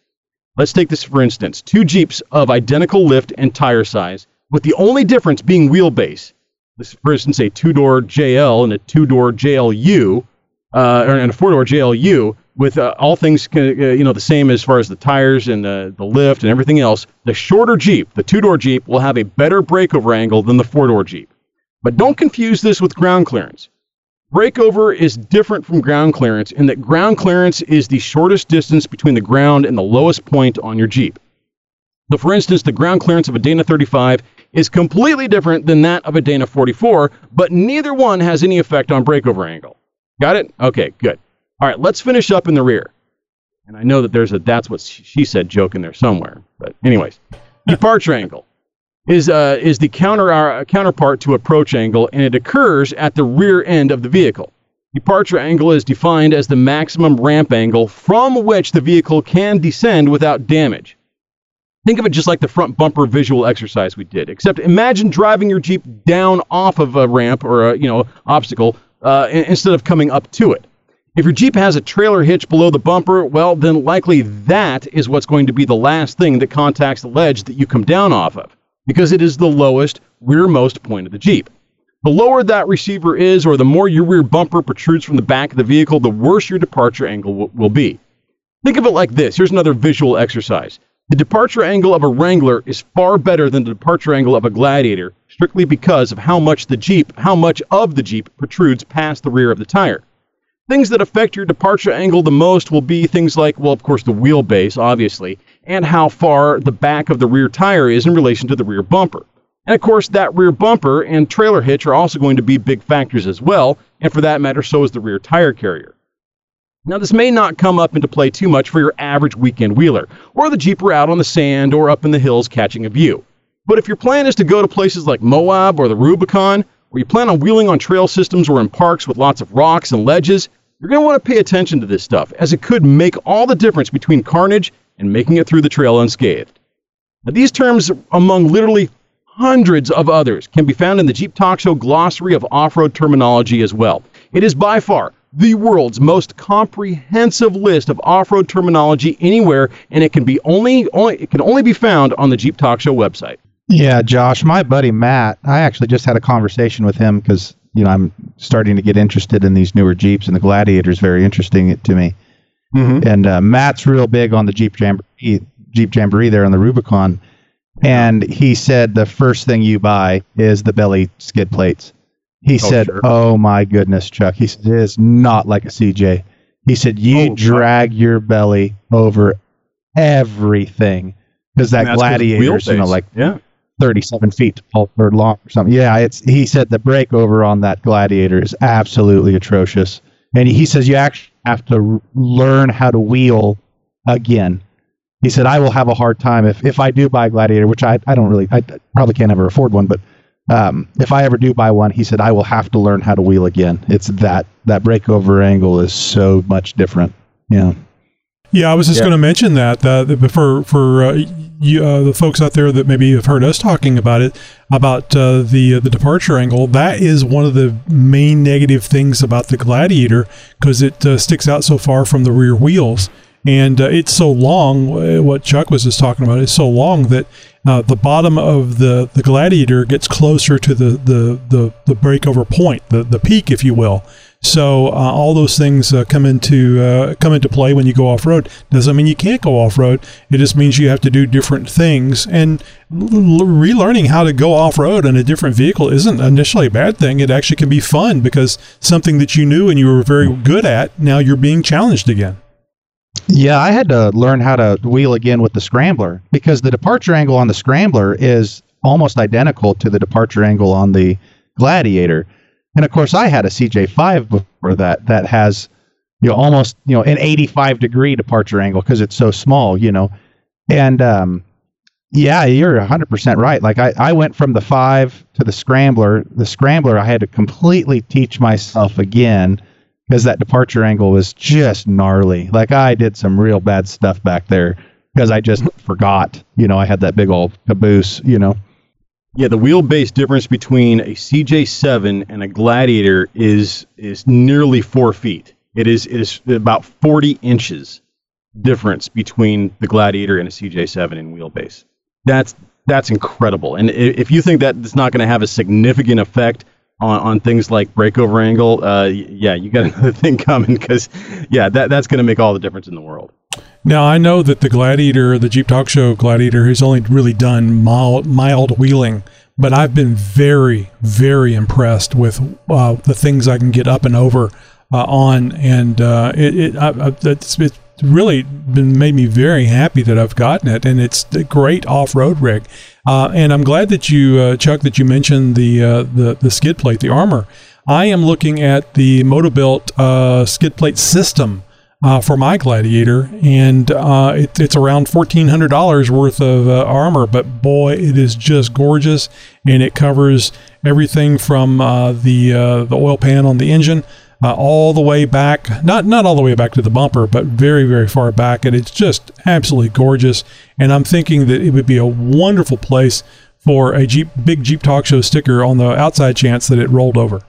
[SPEAKER 8] Let's take this for instance two Jeeps of identical lift and tire size, with the only difference being wheelbase. This, is, for instance, a two door JL and a two door JLU, uh, or and a four door JLU, with uh, all things uh, you know the same as far as the tires and uh, the lift and everything else. The shorter Jeep, the two door Jeep, will have a better breakover angle than the four door Jeep. But don't confuse this with ground clearance. Breakover is different from ground clearance in that ground clearance is the shortest distance between the ground and the lowest point on your Jeep. So, for instance, the ground clearance of a Dana 35 is completely different than that of a Dana 44, but neither one has any effect on breakover angle. Got it? Okay, good. All right, let's finish up in the rear. And I know that there's a that's what she said joke in there somewhere. But, anyways, departure angle is uh, is the counter uh, counterpart to approach angle, and it occurs at the rear end of the vehicle. Departure angle is defined as the maximum ramp angle from which the vehicle can descend without damage. Think of it just like the front bumper visual exercise we did, except imagine driving your Jeep down off of a ramp or a you know obstacle uh, instead of coming up to it. If your Jeep has a trailer hitch below the bumper, well, then likely that is what's going to be the last thing that contacts the ledge that you come down off of because it is the lowest rearmost point of the Jeep. The lower that receiver is, or the more your rear bumper protrudes from the back of the vehicle, the worse your departure angle will, will be. Think of it like this here's another visual exercise. The departure angle of a Wrangler is far better than the departure angle of a Gladiator, strictly because of how much the Jeep, how much of the Jeep protrudes past the rear of the tire. Things that affect your departure angle the most will be things like, well, of course, the wheelbase, obviously, and how far the back of the rear tire is in relation to the rear bumper. And of course, that rear bumper and trailer hitch are also going to be big factors as well, and for that matter, so is the rear tire carrier. Now, this may not come up into play too much for your average weekend wheeler, or the Jeeper out on the sand or up in the hills catching a view. But if your plan is to go to places like Moab or the Rubicon, or you plan on wheeling on trail systems or in parks with lots of rocks and ledges, you're going to want to pay attention to this stuff, as it could make all the difference between carnage and making it through the trail unscathed. Now, these terms, among literally hundreds of others, can be found in the Jeep Talk Show glossary of off road terminology as well. It is by far the world's most comprehensive list of off-road terminology anywhere, and it can be only, only it can only be found on the Jeep Talk Show website.
[SPEAKER 9] Yeah, Josh, my buddy Matt, I actually just had a conversation with him because you know I'm starting to get interested in these newer Jeeps, and the Gladiator is very interesting to me.
[SPEAKER 8] Mm-hmm.
[SPEAKER 9] And uh, Matt's real big on the Jeep Jamboree, Jeep Jamboree there on the Rubicon, and he said the first thing you buy is the belly skid plates. He
[SPEAKER 8] Oh,
[SPEAKER 9] said,
[SPEAKER 8] sure.
[SPEAKER 9] "Oh my goodness, Chuck." He said, "It is not like a CJ." He said, "You
[SPEAKER 8] Oh,
[SPEAKER 9] drag your belly over everything because that
[SPEAKER 8] And that's 'cause
[SPEAKER 9] gladiators, you know, like
[SPEAKER 8] yeah,
[SPEAKER 9] 37 feet tall or long or something. Yeah, it's he said the breakover on that gladiator is absolutely atrocious, and he says you actually have to learn how to wheel again. He said I will have a hard time if if I do buy a gladiator, which I I don't really I probably can't ever afford one, but um, if I ever do buy one, he said I will have to learn how to wheel again. It's that that breakover angle is so much different. Yeah.
[SPEAKER 7] Yeah, I was just
[SPEAKER 9] Yeah.
[SPEAKER 7] going to mention that that that for for uh, you, uh, the folks out there that maybe have heard us talking about it about uh, the the departure angle. That is one of the main negative things about the Gladiator because it uh, sticks out so far from the rear wheels. And uh, it's so long. uh, What Chuck was just talking about is so long that uh, the bottom of the, the Gladiator gets closer to the the, the, the breakover point, the, the peak, if you will. So uh, all those things uh, come into uh, come into play when you go off road. Doesn't mean you can't go off road. It just means you have to do different things. And l- relearning how to go off road in a different vehicle isn't initially a bad thing. It actually can be fun because something that you knew and you were very good at now you're being challenged again.
[SPEAKER 9] Yeah, I had to learn how to wheel again with the scrambler because the departure angle on the scrambler is almost identical to the departure angle on the Gladiator. And of course, I had a CJ5 before that that has you know almost you know an 85 degree departure angle because it's so small, you know. And um, yeah, you're 100% right. Like I, I went from the 5 to the scrambler. The scrambler I had to completely teach myself again because that departure angle was just gnarly. Like I did some real bad stuff back there because I just forgot. You know, I had that big old caboose. You know.
[SPEAKER 8] Yeah, the wheelbase difference between a CJ7 and a Gladiator is is nearly four feet. It is it is about 40 inches difference between the Gladiator and a CJ7 in wheelbase. That's that's incredible. And if you think that it's not going to have a significant effect on, on things like breakover angle, uh, yeah, you got [laughs] another thing coming because yeah, that that's going to make all the difference in the world.
[SPEAKER 7] Now I know that the Gladiator, the Jeep Talk Show Gladiator, has only really done mild, mild wheeling, but I've been very, very impressed with uh, the things I can get up and over uh, on, and uh, it, it I, it's, it's really been made me very happy that I've gotten it, and it's a great off-road rig. Uh, and I'm glad that you, uh, Chuck, that you mentioned the uh, the the skid plate, the armor. I am looking at the Motobilt skid plate system uh, for my Gladiator, and uh, it, it's around fourteen hundred dollars worth of uh, armor. But boy, it is just gorgeous, and it covers everything from uh, the uh, the oil pan on the engine. Uh, all the way back, not not all the way back to the bumper, but very very far back, and it's just absolutely gorgeous. And I'm thinking that it would be a wonderful place for a Jeep big Jeep Talk Show sticker on the outside chance that it rolled over.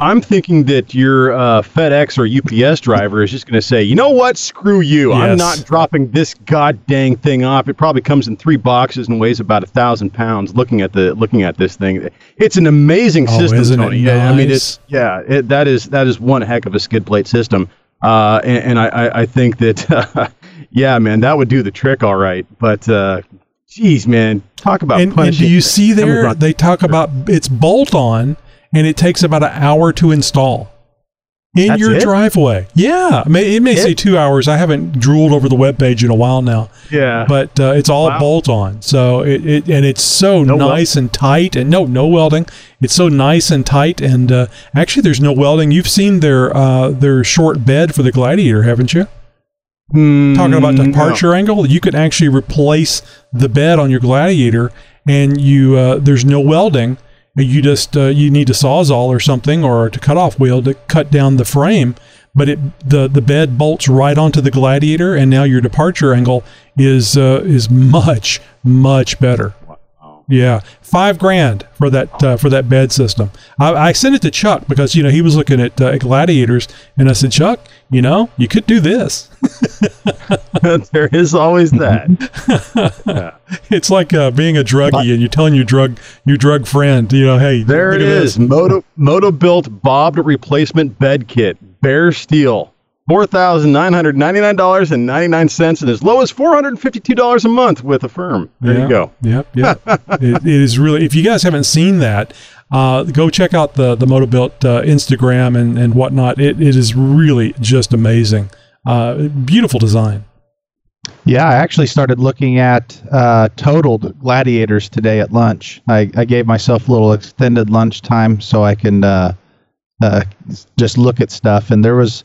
[SPEAKER 8] I'm thinking that your uh, FedEx or UPS driver is just going to say, you know what, screw you. I'm not dropping this god dang thing off. It probably comes in three boxes and weighs about a thousand pounds. Looking at the looking at this thing, it's an amazing
[SPEAKER 7] Oh,
[SPEAKER 8] system, Tony. Yeah, I mean, it's yeah, it, that is that is one heck of a skid plate system. Uh, and, and I, I, I think that [laughs] yeah, man, that would do the trick all right. But uh, geez, man, talk about
[SPEAKER 7] and, and do you see there they talk about it's bolt on and it takes about an hour to install. In
[SPEAKER 8] That's
[SPEAKER 7] your
[SPEAKER 8] it?
[SPEAKER 7] driveway. Yeah it may, it? may say two hours. I haven't drooled over the web page in a while now.
[SPEAKER 8] Yeah.
[SPEAKER 7] but uh, it's all
[SPEAKER 8] Wow.
[SPEAKER 7] bolt on. So it, it and it's so
[SPEAKER 8] No
[SPEAKER 7] nice and tight and no no welding. It's so nice and tight and uh, actually there's no welding. You've seen their uh, their short bed for the gladiator haven't you? Talking about
[SPEAKER 8] Mm,
[SPEAKER 7] departure angle you can actually replace the bed on your gladiator and you uh, there's no welding you just uh, you need a sawzall or something or to cut off wheel to cut down the frame but it the the bed bolts right onto the gladiator and now your departure angle is uh, is much much better yeah, five grand for that uh, for that bed system. I, I sent it to Chuck because you know he was looking at uh, gladiators, and I said, Chuck, you know, you could do this. [laughs]
[SPEAKER 8] there is always that. [laughs]
[SPEAKER 7] It's like uh, being a druggie, and you're telling your drug your drug friend, you know, hey,
[SPEAKER 8] There it is. Moto Motobilt bobbed replacement bed kit. Bare steel. Four thousand nine hundred ninety nine dollars and ninety nine cents, and as low as four hundred and fifty two dollars a month with Affirm. There
[SPEAKER 7] Yeah.
[SPEAKER 8] you go.
[SPEAKER 7] Yep, yep. [laughs] it, it is really. If you guys haven't seen that, uh, go check out the the Motobilt uh, Instagram and and whatnot. It it is really just amazing. Uh, beautiful design.
[SPEAKER 9] Yeah, I actually started looking at uh, totaled gladiators today at lunch. I, I gave myself a little extended lunch time so I can uh, uh, just look at stuff. And there was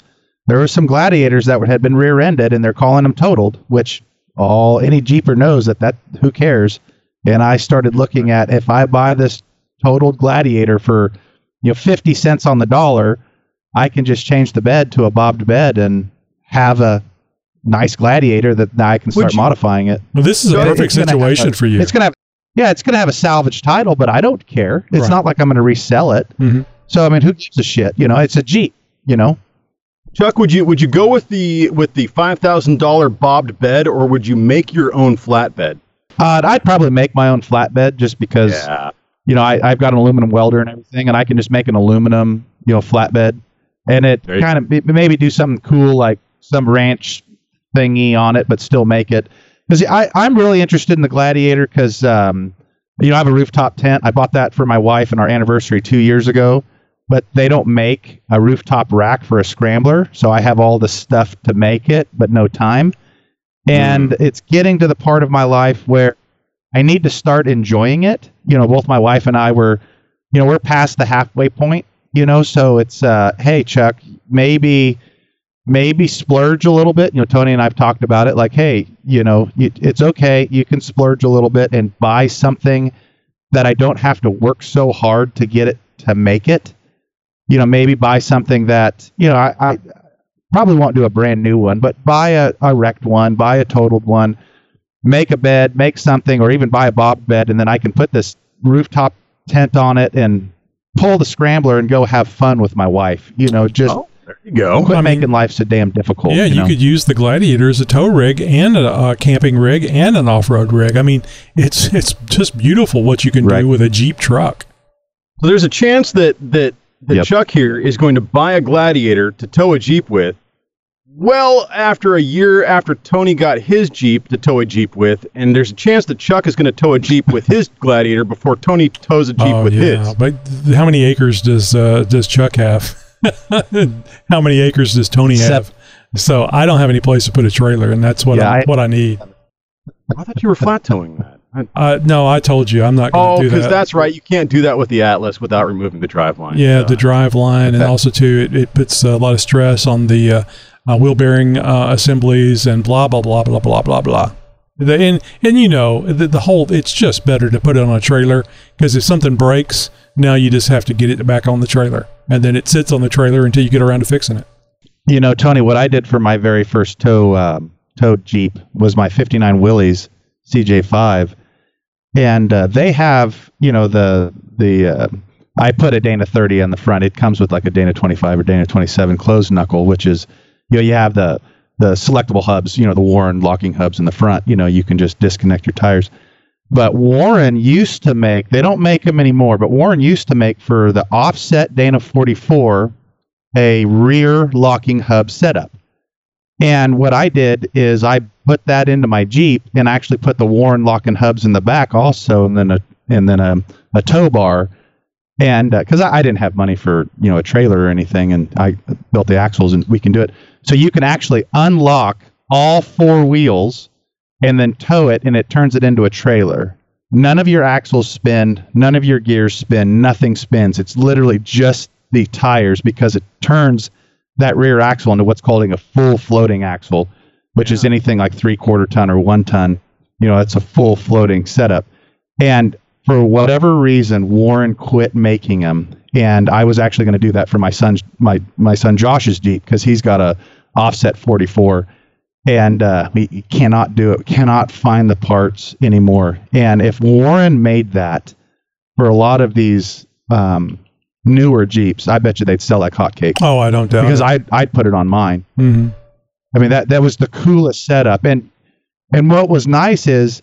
[SPEAKER 9] there were some gladiators that had been rear-ended, and they're calling them totaled, which all any Jeeper knows that that who cares. And I started looking at if I buy this totaled gladiator for you know 50 cents on the dollar, I can just change the bed to a bobbed bed and have a nice gladiator that now I can start
[SPEAKER 7] you-
[SPEAKER 9] modifying it.
[SPEAKER 7] Well, this is a perfect
[SPEAKER 9] it's gonna have
[SPEAKER 7] situation
[SPEAKER 9] a-
[SPEAKER 7] for you.
[SPEAKER 9] It's gonna have yeah, it's gonna have a salvage title, but I don't care. It's
[SPEAKER 7] Right.
[SPEAKER 9] not like I'm gonna resell it.
[SPEAKER 7] Mhm.
[SPEAKER 9] So I mean, who gives a shit? You know, it's a Jeep. You know,
[SPEAKER 8] Chuck, would you would you go with the with the five thousand dollar bobbed bed, or would you make your own flatbed?
[SPEAKER 9] uh, I'd probably make my own flatbed just because
[SPEAKER 8] Yeah.
[SPEAKER 9] you know I, I've got an aluminum welder and everything, and I can just make an aluminum you know flatbed, and it kind of maybe do something cool like some ranch thingy on it, but still make it. Because I I'm really interested in the Gladiator because um, you know I have a rooftop tent. I bought that for my wife and our anniversary two years ago, but they don't make a rooftop rack for a scrambler, so I have all the stuff to make it, but no time. And it's getting to the part of my life where I need to start enjoying it. You know, both my wife and I were, you know, we're past the halfway point, you know, so it's uh hey Chuck, maybe maybe splurge a little bit. You know, Tony and I've talked about it like, hey, you know, it's okay, you can splurge a little bit and buy something that I don't have to work so hard to get it to make it. You know, maybe buy something that, you know, I, I probably won't do a brand new one, but buy a, a wrecked one, buy a totaled one, make a bed, make something, or even buy a bob bed, and then I can put this rooftop tent on it and pull the scrambler and go have fun with my wife. You know, just oh,
[SPEAKER 8] There you go.
[SPEAKER 9] quit
[SPEAKER 7] I mean-
[SPEAKER 9] making life so damn difficult.
[SPEAKER 7] Yeah, you,
[SPEAKER 9] know?
[SPEAKER 7] could use the Gladiator as a tow rig and a, a camping rig and an off-road rig. I mean, it's it's just beautiful what you can
[SPEAKER 9] Right.
[SPEAKER 7] do with a Jeep truck.
[SPEAKER 8] So there's a chance that that that
[SPEAKER 9] Yep.
[SPEAKER 8] Chuck here is going to buy a Gladiator to tow a Jeep with. Well, after a year after Tony got his Jeep to tow a Jeep with, and there's a chance that Chuck is going to tow a Jeep with his [laughs] Gladiator before Tony tows a Jeep
[SPEAKER 7] oh
[SPEAKER 8] with
[SPEAKER 7] yeah,
[SPEAKER 8] his.
[SPEAKER 7] but how many acres does uh, does Chuck have? [laughs] how many acres does Tony
[SPEAKER 9] Seven.
[SPEAKER 7] have? So I don't have any place to put a trailer, and that's what
[SPEAKER 9] Yeah,
[SPEAKER 7] I,
[SPEAKER 9] I-
[SPEAKER 7] what I need.
[SPEAKER 8] I thought you were flat towing that. I-
[SPEAKER 7] Uh, no, I told you I'm not going
[SPEAKER 8] oh,
[SPEAKER 7] to do
[SPEAKER 8] because that's right. You can't do that with the Atlas without removing the drive line.
[SPEAKER 7] Yeah,
[SPEAKER 8] So-
[SPEAKER 7] the drive line, and also too, it, it puts a lot of stress on the uh, uh, wheel bearing uh, assemblies and blah blah blah blah blah blah blah. The, and and you know the, the whole, it's just better to put it on a trailer because if something breaks, now you just have to get it back on the trailer, and then it sits on the trailer until you get around to fixing it.
[SPEAKER 9] You know, Tony, what I did for my very first tow um, towed Jeep was my '59 Willys CJ5, and uh, they have, you know, the the uh, I put a Dana 30 on the front. It comes with like a Dana 25 or Dana 27 closed knuckle, which is, you know, you have the the selectable hubs, you know, the Warn locking hubs in the front. You know, you can just disconnect your tires. But Warn used to make, they don't make them anymore, but Warn used to make for the offset Dana 44 a rear locking hub setup. And what I did is I put that into my Jeep and actually put the Warn locking hubs in the back also, and then a and then a, a tow bar. And uh, because I, I didn't have money for you know a trailer or anything, and I built the axles, and we can do it. So you can actually unlock all four wheels and then tow it, and it turns it into a trailer. None of your axles spin, none of your gears spin, nothing spins. It's literally just the tires because it turns that rear axle into what's called a full floating axle, which is anything like three quarter ton or one ton. You know, that's a full floating setup. And for whatever reason, Warn quit making them. And I was actually going to do that for my son's my my son Josh's Jeep because he's got a offset 44, and uh, we we cannot do it. Cannot find the parts anymore. And if Warn made that for a lot of these um, newer Jeeps, I bet you they'd sell like hotcakes
[SPEAKER 7] Oh, I don't doubt
[SPEAKER 9] because
[SPEAKER 7] it.
[SPEAKER 9] I I'd put it on mine.
[SPEAKER 7] Mhm.
[SPEAKER 9] I mean that that was the coolest setup. And and what was nice is,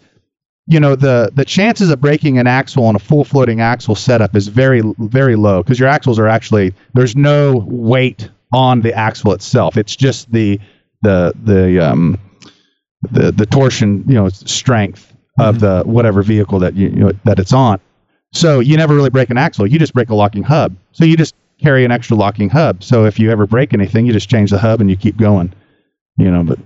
[SPEAKER 9] you know, the the chances of breaking an axle on a full floating axle setup is very very low because your axles are actually there's no weight on the axle itself. It's just the the the um the the torsion you know strength of the whatever vehicle that you, you know, that it's on. So you never really break an axle. You just break a locking hub. So you just carry an extra locking hub. So if you ever break anything, you just change the hub and you keep going. You know, but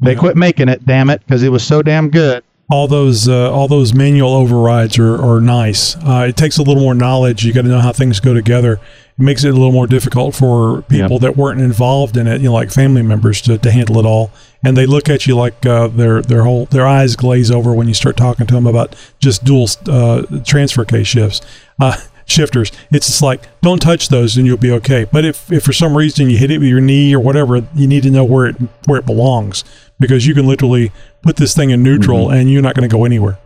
[SPEAKER 9] They quit making it, damn it, because it was so damn good.
[SPEAKER 7] all those uh, all those manual overrides are, are nice. Uh, it takes a little more knowledge. You got to know how things go together. Makes it a little more difficult for people that weren't involved in it, you know, like family members, to, to handle it all. And they look at you like uh, their their whole their eyes glaze over when you start talking to them about just dual uh, transfer case shifts. Uh, shifters it's just like don't touch those and you'll be okay but if, if for some reason you hit it with your knee or whatever you need to know where it where it belongs because you can literally put this thing in neutral and you're not going to go anywhere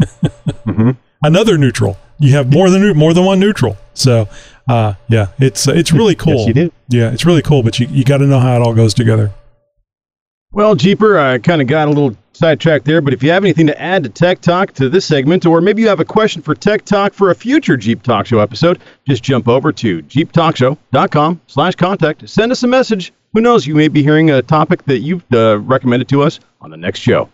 [SPEAKER 7] [laughs] another neutral. You have more than more than one neutral. So, uh, yeah, it's uh, it's really [laughs] cool.
[SPEAKER 8] yes, you do.
[SPEAKER 7] Yeah, it's really cool. But you you got to know how it all goes together.
[SPEAKER 8] Well, Jeeper, I kind of got a little sidetracked there, but if you have anything to add to Tech Talk to this segment, or maybe you have a question for Tech Talk for a future Jeep Talk Show episode, just jump over to jeeptalkshow.com slash contact. Send us a message. Who knows, you may be hearing a topic that you've uh, recommended to us on the next show.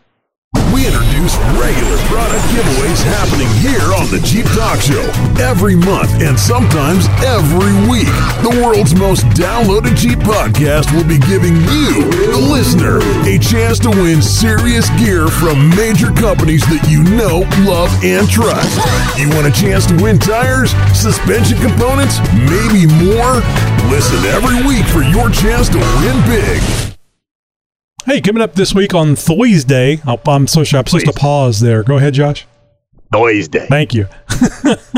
[SPEAKER 2] We introduce regular product giveaways happening here on the Jeep Talk Show every month and sometimes every week. The world's most downloaded Jeep podcast will be giving you, the listener, a chance to win serious gear from major companies that you know, love, and trust. You want a chance to win tires, suspension components, maybe more? Listen every week for your chance to win big.
[SPEAKER 7] Hey, coming up this week on Thursday Day. Oh, I'm so sorry. I'm supposed to pause there. Go ahead, Josh.
[SPEAKER 8] Noise Day.
[SPEAKER 7] Thank you. [laughs]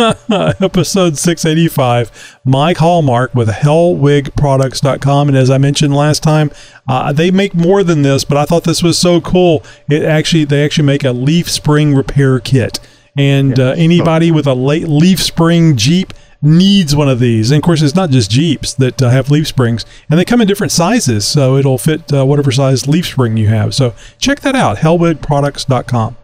[SPEAKER 7] Episode 685, Mike Hallmark with hellwigproducts.com. And as I mentioned last time, uh, they make more than this, but I thought this was so cool. It actually, they actually make a leaf spring repair kit. And uh, anybody with a late leaf spring Jeep needs one of these. And of course, it's not just Jeeps that uh, have leaf springs, and they come in different sizes, so it'll fit uh, whatever size leaf spring you have. So check that out, hellwigproducts.com.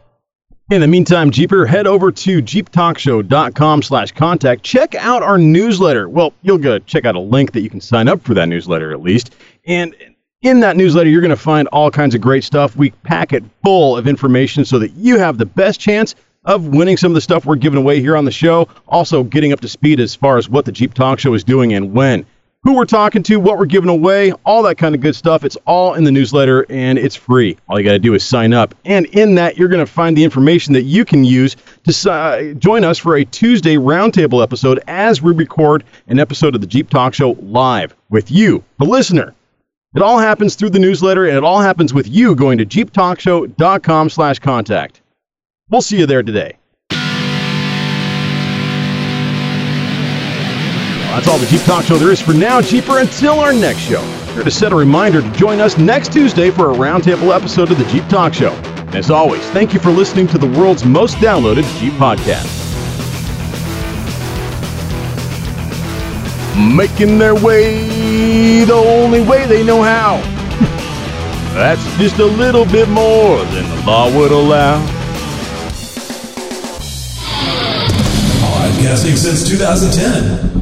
[SPEAKER 8] In the meantime, Jeeper, head over to jeeptalkshow.com slash contact. Check out our newsletter. Well, you'll go check out a link that you can sign up for that newsletter at least. And in that newsletter, you're going to find all kinds of great stuff. We pack it full of information so that you have the best chance of winning some of the stuff we're giving away here on the show. Also, getting up to speed as far as what the Jeep Talk Show is doing and when. Who we're talking to, what we're giving away, all that kind of good stuff. It's all in the newsletter and it's free. All you got to do is sign up. And in that, you're going to find the information that you can use to uh, join us for a Tuesday roundtable episode as we record an episode of the Jeep Talk Show live with you, the listener. It all happens through the newsletter and it all happens with you going to jeeptalkshow.com slash contact. We'll see you there today. That's all the Jeep Talk Show there is for now, Jeeper. Until our next show, sure to set a reminder to join us next Tuesday for a roundtable episode of the Jeep Talk Show. And as always, thank you for listening to the world's most downloaded Jeep podcast. Making their way the only way they know how. [laughs] That's just a little bit more than the law would allow.
[SPEAKER 12] Podcasting since 2010.